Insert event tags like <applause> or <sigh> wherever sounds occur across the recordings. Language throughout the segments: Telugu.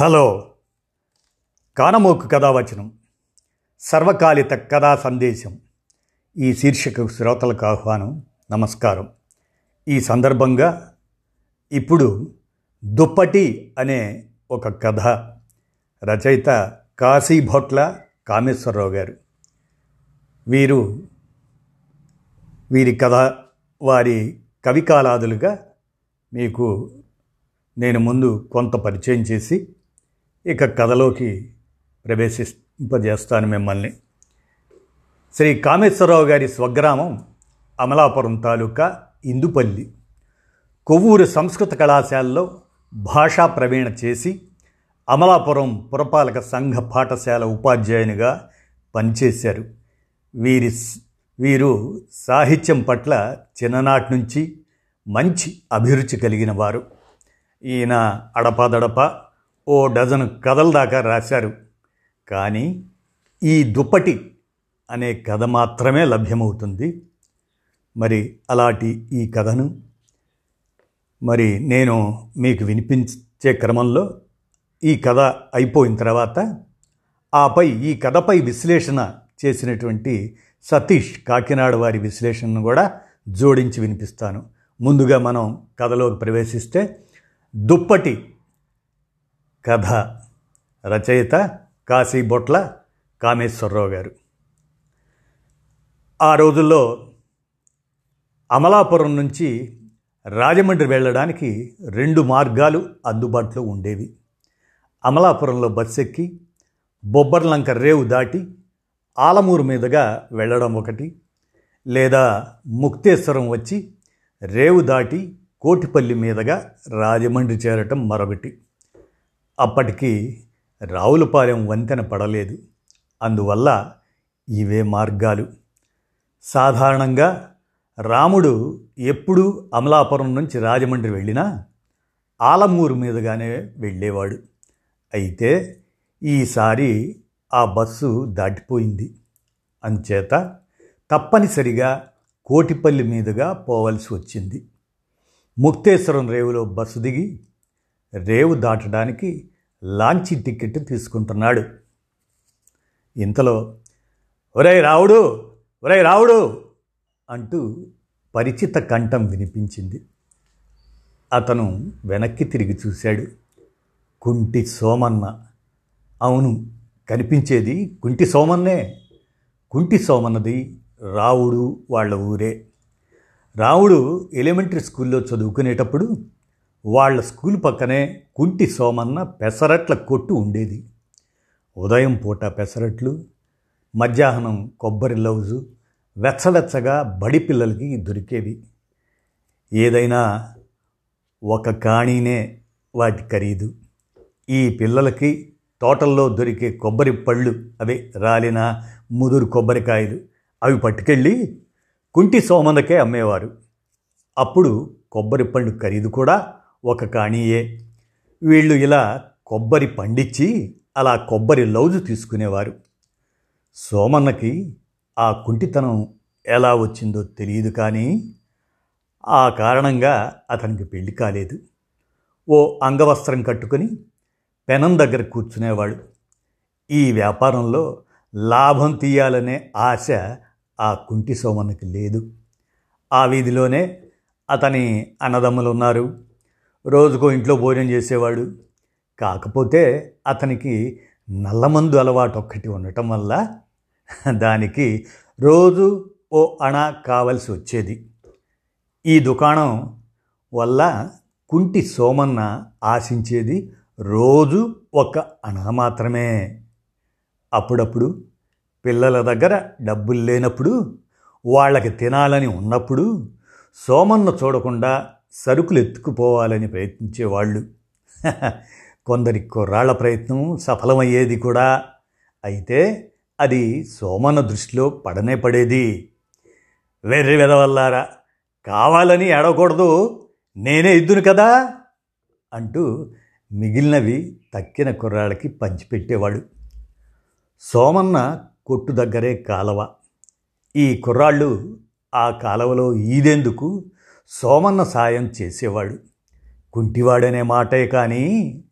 హలో. కానమోకు కథావచనం. సర్వకాలిత కథా సందేశం. ఈ శీర్షిక శ్రోతలకు ఆహ్వానం నమస్కారం. ఈ సందర్భంగా ఇప్పుడు దుప్పటి అనే ఒక కథ. రచయిత కాశీ భోట్ల కామేశ్వరరావు గారు. వీరు వీరి కథ వారి కవికాలాదులుగా మీకు నేను ముందు కొంత పరిచయం చేసి ఇక కథలోకి ప్రవేశింపజేస్తాను మిమ్మల్ని. శ్రీ కామేశ్వరరావు గారి స్వగ్రామం అమలాపురం తాలూకా ఇందుపల్లి. కొవ్వూరు సంస్కృత కళాశాలలో భాషా ప్రవీణ చేసి అమలాపురం పురపాలక సంఘ పాఠశాల ఉపాధ్యాయునిగా పనిచేశారు. వీరి వీరు సాహిత్యం పట్ల చిన్ననాటి నుంచి మంచి అభిరుచి కలిగిన వారు. ఈయన అడపదడప ఓ డజను కథల దాకా రాశారు. కానీ ఈ దుప్పటి అనే కథ మాత్రమే లభ్యమవుతుంది. మరి అలాంటి ఈ కథను మరి నేను మీకు వినిపించే క్రమంలో ఈ కథ అయిపోయిన తర్వాత ఆపై ఈ కథపై విశ్లేషణ చేసినటువంటి సతీష్ కాకినాడ వారి విశ్లేషణను కూడా జోడించి వినిపిస్తాను. ముందుగా మనం కథలోకి ప్రవేశిస్తే దుప్పటి కథ రచయిత కాశీబొట్ల కామేశ్వరరావు గారు ఆ రోజుల్లో అమలాపురం నుంచి రాజమండ్రి వెళ్ళడానికి రెండు మార్గాలు అందుబాటులో ఉండేవి. అమలాపురంలో బస్సు ఎక్కి బొబ్బర్లంక రేవు దాటి ఆలమూరు మీదుగా వెళ్ళడం ఒకటి లేదా ముక్తేశ్వరం వచ్చి రేవు దాటి కోటిపల్లి మీదుగా రాజమండ్రి చేరటం మరొకటి. అప్పటికి రావులపాలెం వంతెన పడలేదు. అందువల్ల ఇవే మార్గాలు. సాధారణంగా రాముడు ఎప్పుడూ అమలాపురం నుంచి రాజమండ్రి వెళ్ళినా ఆలమూరు మీదుగానే వెళ్ళేవాడు. అయితే ఈసారి ఆ బస్సు దాటిపోయింది. అంచేత తప్పనిసరిగా కోటిపల్లి మీదుగా పోవలసి వచ్చింది. ముక్తేశ్వరం రేవులో బస్సు దిగి రేవు దాటడానికి లాంచీ టికెట్ తీసుకుంటున్నాడు. ఇంతలో ఒరే రావుడు ఒరే రావుడు అంటూ పరిచిత కంఠం వినిపించింది. అతను వెనక్కి తిరిగి చూశాడు. కుంటి సోమన్న. అవును కనిపించేది కుంటి సోమన్నే. కుంటి సోమన్నది రావుడు వాళ్ళ ఊరే. రావుడు ఎలిమెంటరీ స్కూల్లో చదువుకునేటప్పుడు వాళ్ళ స్కూల్ పక్కనే కుంటి సోమన్న పెసరట్ల కొట్టు ఉండేది. ఉదయం పూట పెసరట్లు మధ్యాహ్నం కొబ్బరి లౌజు వెచ్చవెచ్చగా బడి పిల్లలకి దొరికేవి. ఏదైనా ఒక కాణీనే వాటి ఖరీదు. ఈ పిల్లలకి తోటల్లో దొరికే కొబ్బరి పళ్ళు అవే రాలిన ముదురు కొబ్బరికాయలు. అవి పట్టుకెళ్ళి కుంటి సోమన్నకే అమ్మేవారు. అప్పుడు కొబ్బరి పండు ఖరీదు కూడా ఒక కాణీయే. వీళ్ళు ఇలా కొబ్బరి పండించి అలా కొబ్బరి లౌజు తీసుకునేవారు. సోమన్నకి ఆ కుంటితనం ఎలా వచ్చిందో తెలియదు కానీ ఆ కారణంగా అతనికి పెళ్ళి కాలేదు. ఓ అంగవస్త్రం కట్టుకొని పెనం దగ్గర కూర్చునేవాడు ఈ వ్యాపారంలో లాభం తీయాలనే ఆశ ఆ కుంటి సోమన్నకి లేదు. ఆ వీధిలోనే అతని అన్నదమ్ములు ఉన్నారు రోజుకో ఇంట్లో భోజనం చేసేవాడు. కాకపోతే అతనికి నల్లమందు అలవాటు ఒక్కటి ఉండటం వల్ల దానికి రోజు ఓ అణ కావలసి వచ్చేది. ఈ దుకాణం వల్ల కుంటి సోమన్న ఆశించేది రోజు ఒక అణ మాత్రమే. అప్పుడప్పుడు పిల్లల దగ్గర డబ్బులు లేనప్పుడు వాళ్ళకి తినాలని ఉన్నప్పుడు సోమన్న చూడకుండా సరుకులు ఎత్తుకుపోవాలని ప్రయత్నించేవాళ్ళు. <laughs> కొందరి కుర్రాళ్ళ ప్రయత్నం సఫలమయ్యేది కూడా. అయితే అది సోమన్న దృష్టిలో పడనే పడేది. వెర్రి వెదవల్లారా కావాలని ఏడవకూడదు. నేనే ఇద్దును కదా! అంటూ మిగిలినవి తక్కిన కుర్రాళ్ళకి పంచిపెట్టేవాడు సోమన్న కొట్టు దగ్గరే కాలవ. ఈ కుర్రాళ్ళు ఆ కాలవలో ఈదెందుకు సోమన్న సాయం చేసేవాడు. కుంటివాడనే మాటే కానీ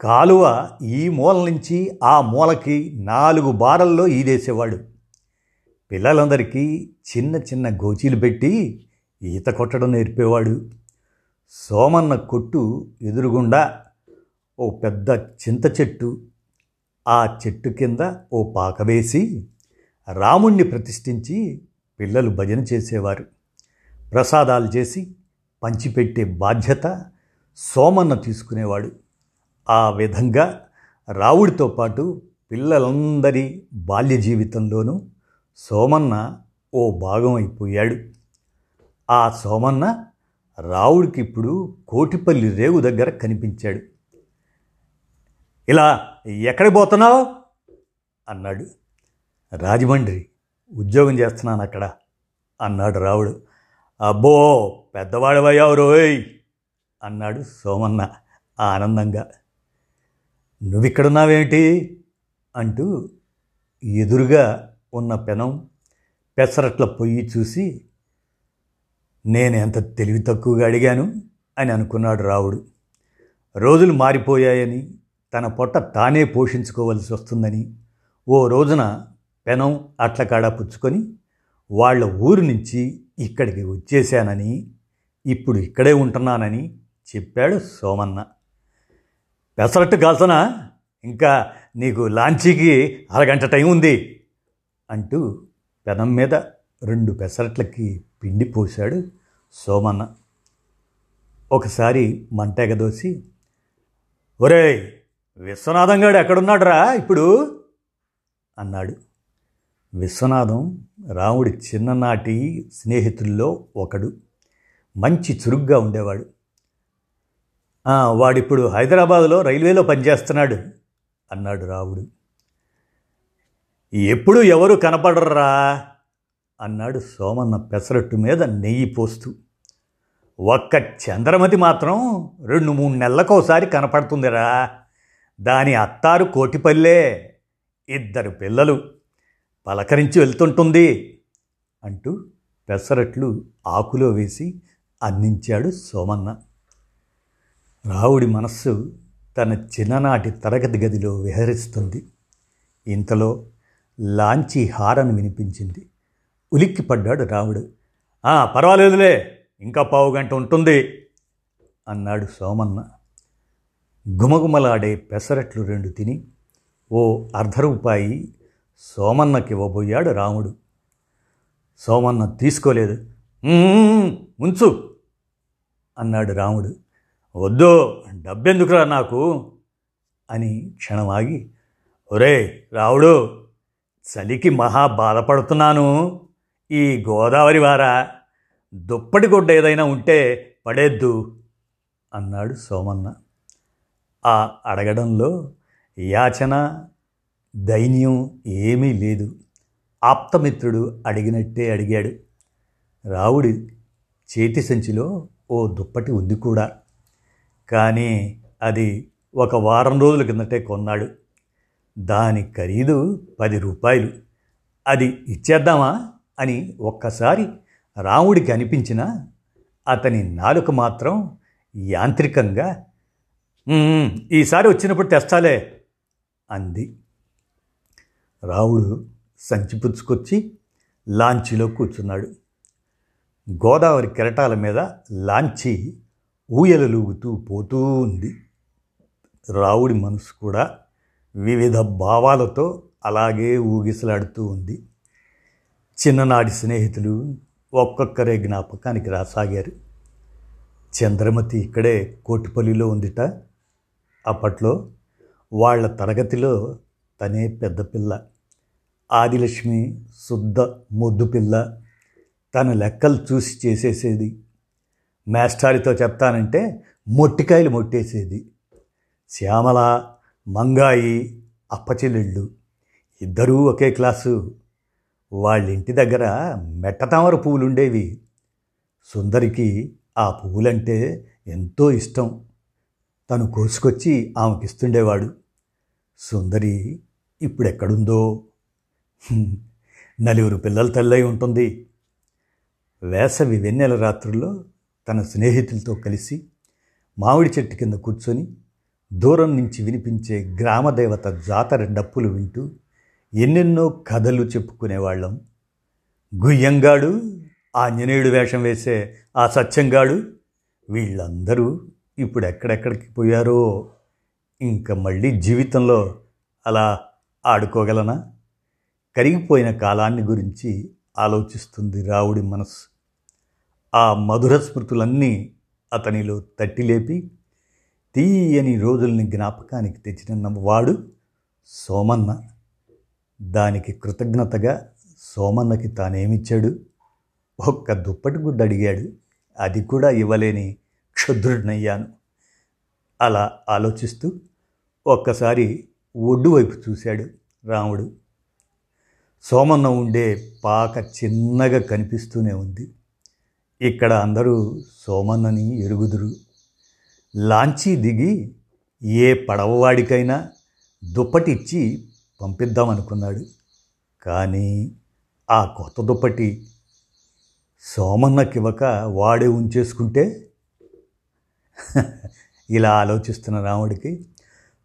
కాలువ ఈ మూల నుంచి ఆ మూలకి నాలుగు బారల్లో ఈదేసేవాడు. పిల్లలందరికీ చిన్న చిన్న గోచీలు పెట్టి ఈత కొట్టడం నేర్పేవాడు. సోమన్న కొట్టు ఎదురుగుండా ఓ పెద్ద చింత చెట్టు ఆ చెట్టు కింద ఓ పాక వేసి రాముణ్ణి ప్రతిష్ఠించి పిల్లలు భజన చేసేవారు. ప్రసాదాలు చేసి పంచిపెట్టే బాధ్యత సోమన్న తీసుకునేవాడు. ఆ విధంగా రావుడితో పాటు పిల్లలందరి బాల్య జీవితంలోనూ సోమన్న ఓ భాగం అయిపోయాడు. ఆ సోమన్న రావుడికి ఇప్పుడు కోటిపల్లి రేవు దగ్గర కనిపించాడు. ఇలా ఎక్కడికి పోతున్నావు? అన్నాడు. రాజమండ్రి ఉద్యోగం చేస్తున్నాను అక్కడ అన్నాడు రావుడు. అబ్బో పెద్దవాడవయ్యావు రోయ్ అన్నాడు సోమన్న ఆనందంగా. నువ్విక్కడున్నావేంటి అంటూ ఎదురుగా ఉన్న పెనం పెసరట్ల పొయ్యి చూసి నేను ఎంత తెలివి తక్కువగా అడిగాను అని అనుకున్నాడు రావుడు. రోజులు మారిపోయాయని తన పొట్ట తానే పోషించుకోవలసి వస్తుందని ఓ రోజున పెనం అట్లకాడ పుచ్చుకొని వాళ్ళ ఊరు నుంచి ఇక్కడికి వచ్చేశానని ఇప్పుడు ఇక్కడే ఉంటున్నానని చెప్పాడు సోమన్న. పెసరట్టు కాల్సనా ఇంకా నీకు లాంచీకి అరగంట టైం ఉంది అంటూ పెనం మీద రెండు పెసరట్లకి పిండి పోశాడు సోమన్న. ఒకసారి మంటెగదోసి ఒరే విశ్వనాథం గాడు ఎక్కడున్నాడురా ఇప్పుడు? అన్నాడు. విశ్వనాథం రాముడి చిన్ననాటి స్నేహితుల్లో ఒకడు. మంచి చురుగ్గా ఉండేవాడు. వాడిప్పుడు హైదరాబాదులో రైల్వేలో పనిచేస్తున్నాడు అన్నాడు రావుడు ఎప్పుడు ఎవరు కనపడర్రా? అన్నాడు సోమన్న పెసరట్టు మీద నెయ్యి పోస్తూ. ఒక్క చంద్రమతి మాత్రం రెండు మూడు నెలలకోసారి కనపడుతుందిరా. దాని అత్తారు కోటిపల్లే ఇద్దరు పిల్లలు. పలకరించి వెళ్తుంటుంది అంటూ పెసరట్లు ఆకులో వేసి అందించాడు సోమన్న. రావుడి మనస్సు తన చిన్ననాటి తరగతి గదిలో విహరిస్తుంది. ఇంతలో లాంచీ హారన్ వినిపించింది. ఉలిక్కిపడ్డాడు రావుడు పర్వాలేదులే ఇంకా పావు గంట ఉంటుంది అన్నాడు సోమన్న. గుమగుమలాడే పెసరట్లు రెండు తిని ఓ అర్ధ రూపాయి సోమన్నకి ఇవ్వబోయాడు రాముడు. సోమన్న తీసుకోలేదు. ఉంచు అన్నాడు రాముడు. వద్దు డబ్బెందుకురా నాకు అని క్షణమాగి ఒరే రావుడు చలికి మహా బాధపడుతున్నాను. ఈ గోదావరి వార దుప్పటి గుడ్డ ఏదైనా ఉంటే పడేద్దు అన్నాడు సోమన్న. ఆ అడగడంలో యాచన దైన్యం ఏమీ లేదు. ఆప్తమిత్రుడు అడిగినట్టే అడిగాడు. రావుడి చేతి సంచిలో ఓ దుప్పటి ఉంది కూడా. కానీ అది ఒక వారం రోజుల కిందటే కొన్నాడు. దాని ఖరీదు పది రూపాయలు. అది ఇచ్చేద్దామా అని ఒక్కసారి రాముడికి అనిపించిన అతని నాలుక మాత్రం యాంత్రికంగా ఈసారి వచ్చినప్పుడు తెస్తాలే అంది. రావుడు సంచి పుచ్చుకొచ్చి లాంచీలో కూర్చున్నాడు. గోదావరి కెరటాల మీద లాంచీ ఊయలలుగుతూ పోతూ ఉంది. రావుడి మనసు కూడా వివిధ భావాలతో అలాగే ఊగిసలాడుతూ ఉంది. చిన్ననాటి స్నేహితులు ఒక్కొక్కరే జ్ఞాపకానికి రాసాగారు. చంద్రమతి ఇక్కడే కోటిపల్లిలో ఉందిట. అప్పట్లో వాళ్ళ తరగతిలో తనే పెద్ద పిల్ల. ఆదిలక్ష్మి శుద్ధ మొద్దు పిల్ల. తన లెక్కలు చూసి చేసేసేది. మేస్టారితో చెప్తానంటే మొట్టికాయలు మొట్టేసేది. శ్యామల మంగాయి అప్పచెల్లెళ్ళు. ఇద్దరూ ఒకే క్లాసు. వాళ్ళ ఇంటి దగ్గర మెట్టతామర పువ్వులుండేవి. సుందరికి ఆ పువ్వులంటే ఎంతో ఇష్టం. తను కోసుకొచ్చి ఆమెకిస్తుండేవాడు. సుందరి ఇప్పుడెక్కడుందో? నలుగురు పిల్లల తల్లై ఉంటుంది. వేసవి వెన్నెల రాత్రుల్లో తన స్నేహితులతో కలిసి మామిడి చెట్టు కింద కూర్చొని దూరం నుంచి వినిపించే గ్రామదేవత జాతర డప్పులు వింటూ ఎన్నెన్నో కథలు చెప్పుకునేవాళ్ళం. గుయ్యంగాడు ఆంజనేయుడు వేషం వేసే ఆ సత్యంగాడు వీళ్ళందరూ ఇప్పుడు ఎక్కడెక్కడికి పోయారో? ఇంకా మళ్ళీ జీవితంలో అలా ఆడుకోగలనా? కరిగిపోయిన కాలాన్ని గురించి ఆలోచిస్తుంది రావుడి మనస్సు. ఆ మధుర స్మృతులన్నీ అతనిలో తట్టిలేపి తీయని రోజుల్ని జ్ఞాపకానికి తెచ్చిన వాడు సోమన్న. దానికి కృతజ్ఞతగా సోమన్నకి తానేమిచ్చాడు? ఒక్క దుప్పటి గుడ్డ అడిగాడు. అది కూడా ఇవ్వలేని క్షుద్రుడినయ్యాను. అలా ఆలోచిస్తూ ఒక్కసారి ఒడ్డు వైపు చూశాడు రాముడు. సోమన్న ఉండే పాక చిన్నగా కనిపిస్తూనే ఉంది. ఇక్కడ అందరూ సోమన్నని ఎరుగుదురు. లాంచీ దిగి ఏ పడవవాడికైనా దుప్పటిచ్చి పంపిద్దామనుకున్నాడు. కానీ ఆ కొత్త దుప్పటి సోమన్నకివ్వక వాడే ఉంచేసుకుంటే? <laughs> ఇలా ఆలోచిస్తున్న రాముడికి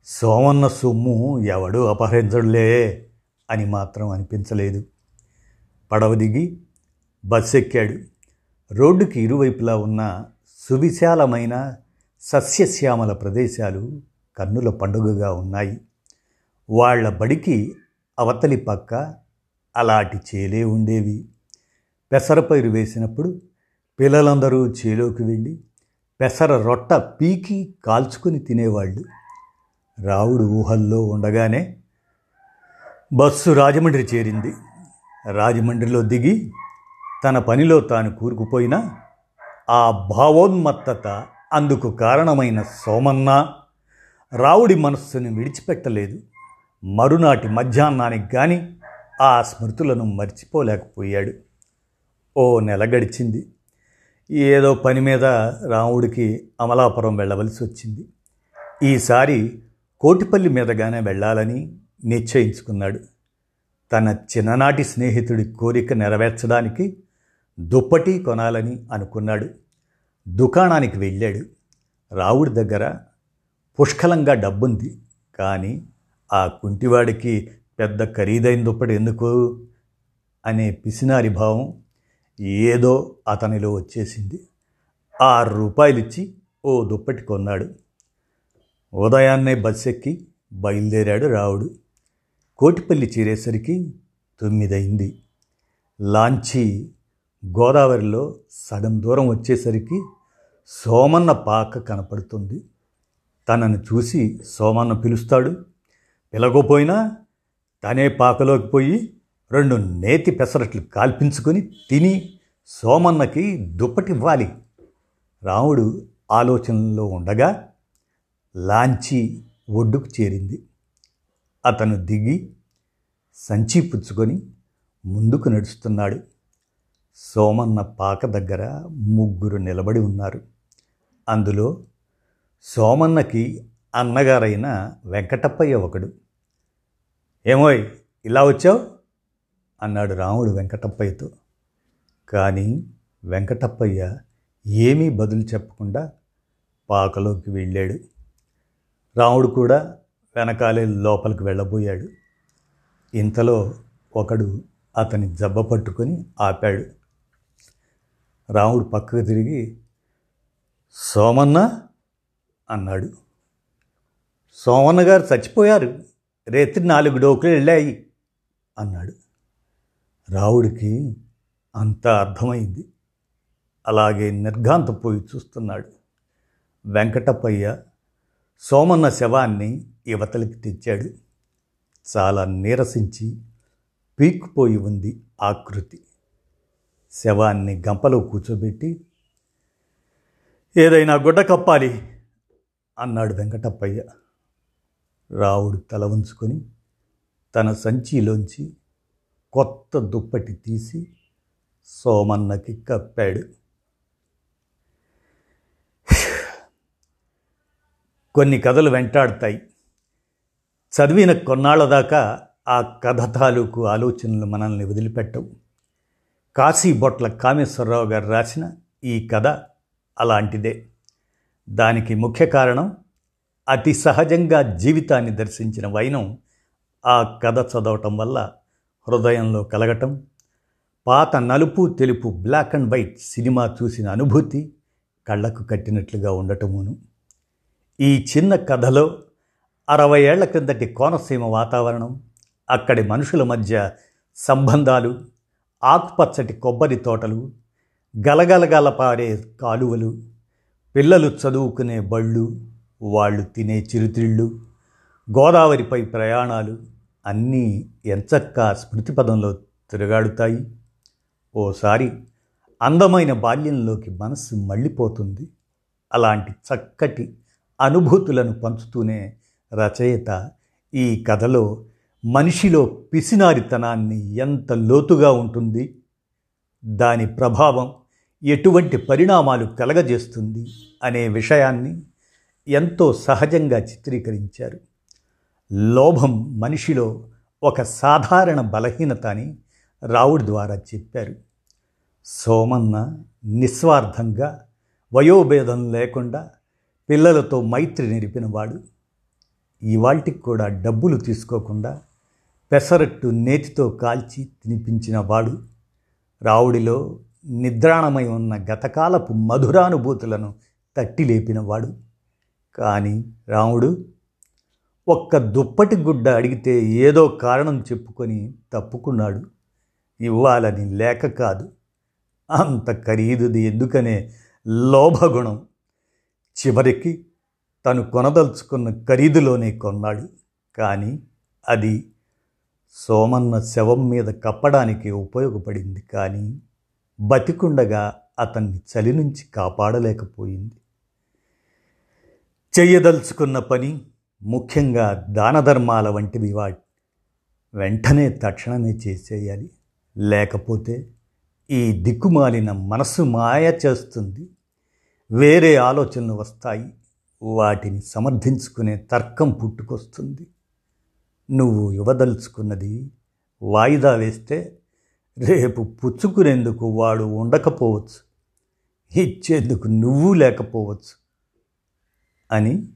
సోమన్న సొమ్ము ఎవడూ అపహరించడులే అని మాత్రం అనిపించలేదు. పడవ దిగి బస్సు ఎక్కాడు రోడ్డుకి ఇరువైపులా ఉన్న సువిశాలమైన సస్యశ్యామల ప్రదేశాలు కన్నుల పండుగగా ఉన్నాయి. వాళ్ళ బడికి అవతలి పక్క అలాంటి చేలే ఉండేవి. పెసరపైరు వేసినప్పుడు పిల్లలందరూ చేలోకి వెళ్ళి పెసర రొట్ట పీకి కాల్చుకుని తినేవాళ్ళు. రావుడు ఊహల్లో ఉండగానే బస్సు రాజమండ్రి చేరింది. రాజమండ్రిలో దిగి తన పనిలో తాను కూరుకుపోయినా ఆ భావోన్మత్తత అందుకు కారణమైన సోమన్న రావుడి మనస్సుని విడిచిపెట్టలేదు. మరునాటి మధ్యాహ్నానికి కానీ ఆ స్మృతులను మర్చిపోలేకపోయాడు. ఓ నెల గడిచింది. ఏదో పని మీద రాముడికి అమలాపురం వెళ్ళవలసి వచ్చింది. ఈసారి కోటిపల్లి మీదగానే వెళ్ళాలని నిశ్చయించుకున్నాడు. తన చిన్ననాటి స్నేహితుడి కోరిక నెరవేర్చడానికి దుప్పటి కొనాలని అనుకున్నాడు. దుకాణానికి వెళ్ళాడు. రావుడి దగ్గర పుష్కలంగా డబ్బుంది. కానీ ఆ కుంటివాడికి పెద్ద ఖరీదైన దుప్పటి ఎందుకు? అనే పిసినారి భావం ఏదో అతనిలో వచ్చేసింది. ఆరు రూపాయలిచ్చి ఓ దుప్పటి కొన్నాడు. ఉదయాన్నే బస్సు ఎక్కి బయలుదేరాడు రావుడు. కోటిపల్లి చేరేసరికి తొమ్మిదయింది. లాంచి గోదావరిలో సగం దూరం వచ్చేసరికి సోమన్న పాక కనపడుతుంది. తనను చూసి సోమన్న పిలుస్తాడు పిలగపోయినా తనే పాకలోకి పోయి రెండు నేతి పెసరట్లు కాల్పించుకొని తిని సోమన్నకి దుప్పటివ్వాలి. రాముడు ఆలోచనలో ఉండగా లాంచి ఒడ్డుకు చేరింది. అతను దిగి సంచి పుచ్చుకొని ముందుకు నడుస్తున్నాడు. సోమన్న పాక దగ్గర ముగ్గురు నిలబడి ఉన్నారు. అందులో సోమన్నకి అన్నగారైన వెంకటప్పయ్య ఒకడు. ఏమోయ్ ఇలా వచ్చావు? అన్నాడు రాముడు వెంకటప్పయ్యతో. కానీ వెంకటప్పయ్య ఏమీ బదులు చెప్పకుండా పాకలోకి వెళ్ళాడు. రాముడు కూడా వెనకాలే లోపలికి వెళ్ళబోయాడు. ఇంతలో ఒకడు అతని జబ్బ పట్టుకొని ఆపాడు. రాముడు పక్కకు తిరిగి సోమన్న అన్నాడు. సోమన్న గారు చచ్చిపోయారు. రేత్రి నాలుగు డోకులు వెళ్ళాయి అన్నాడు. రావుడికి అంత అర్థమైంది. అలాగే నిర్ఘాంతపోయి చూస్తున్నాడు. వెంకటప్పయ్య సోమన్న శవాన్ని యువతలకి తెచ్చాడు. చాలా నీరసించి పీక్కుపోయి ఉంది ఆకృతి శవాన్ని గంపలో కూర్చోబెట్టి ఏదైనా గుడ్డ కప్పాలి అన్నాడు వెంకటప్పయ్య. రావుడు తల ఉంచుకొని తన సంచిలోంచి కొత్త దుప్పటి తీసి సోమన్నకి కప్పాడు. కొన్ని కథలు వెంటాడతాయి. చదివిన కొన్నాళ్ళ దాకా ఆ కథ తాలూకు ఆలోచనలు మనల్ని వదిలిపెట్టవు. కాశీ బొట్ల కామేశ్వరరావు గారు రాసిన ఈ కథ అలాంటిదే. దానికి ముఖ్య కారణం అతి సహజంగా జీవితాన్ని దర్శించిన వైనం ఆ కథ చదవటం వల్ల హృదయంలో కలగటం పాత నలుపు తెలుపు బ్లాక్ అండ్ వైట్ సినిమా చూసిన అనుభూతి కళ్ళకు కట్టినట్లుగా ఉండటమును. ఈ చిన్న కథలో అరవై ఏళ్ళ క్రిందటి కోనసీమ వాతావరణం అక్కడి మనుషుల మధ్య సంబంధాలు ఆకుపచ్చటి కొబ్బరి తోటలు గలగలగల పారే కాలువలు పిల్లలు చదువుకునే బళ్ళు వాళ్ళు తినే చిరుతిళ్ళు గోదావరిపై ప్రయాణాలు అన్నీ ఎంచక్కా స్మృతిపదంలో తిరగాడుతాయి. ఓసారి అందమైన బాల్యంలోకి మనస్సు మళ్ళీపోతుంది. అలాంటి చక్కటి అనుభూతులను పంచుతూనే రచయిత ఈ కథలో మనిషిలో పిసినారితనాన్ని ఎంత లోతుగా ఉంటుంది దాని ప్రభావం ఎటువంటి పరిణామాలు కలగజేస్తుంది అనే విషయాన్ని ఎంతో సహజంగా చిత్రీకరించారు. లోభం మనిషిలో ఒక సాధారణ బలహీనత అని రావుడి ద్వారా చెప్పారు. సోమన్న నిస్వార్థంగా వయోభేదం లేకుండా పిల్లలతో మైత్రి నిలిపినవాడు ఇవాల్టికి కూడా డబ్బులు తీసుకోకుండా పెసరట్టు నేతితో కాల్చి తినిపించిన వాడు. రావుడిలో నిద్రాణమై ఉన్న గతకాలపు మధురానుభూతులను తట్టి లేపినవాడు కానీ రాముడు ఒక్క దుప్పటి గుడ్డ అడిగితే ఏదో కారణం చెప్పుకొని తప్పుకున్నాడు. ఇవ్వాలని లేక కాదు. అంత ఖరీదుది ఎందుకనే లోభగుణం. చివరికి తను కొనదలుచుకున్న ఖరీదులోనే కొన్నాడు. కానీ అది సోమన్న శవం మీద కప్పడానికి ఉపయోగపడింది. కానీ బతికుండగా అతన్ని చలి నుంచి కాపాడలేకపోయింది. చెయ్యదలుచుకున్న పని ముఖ్యంగా దానధర్మాల వంటివి వా వెంటనే తక్షణమే చేసేయాలి. లేకపోతే ఈ దిక్కుమాలిన మనసు మాయ చేస్తుంది. వేరే ఆలోచనలు వస్తాయి. వాటిని సమర్థించుకునే తర్కం పుట్టుకొస్తుంది. నువ్వు ఇవ్వదలుచుకున్నది వాయిదా వేస్తే రేపు పుచ్చుకునేందుకు వాడు ఉండకపోవచ్చు. ఇచ్చేందుకు నువ్వు లేకపోవచ్చు అని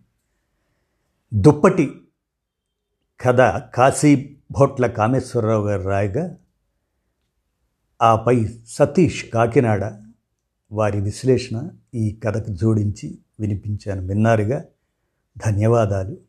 దుప్పటి కథ కాశీ భోట్ల కామేశ్వరరావు గారు రాయగా ఆపై సతీష్ కాకినాడ వారి విశ్లేషణ ఈ కథకు జోడించి వినిపించాను విన్నారుగా. ధన్యవాదాలు.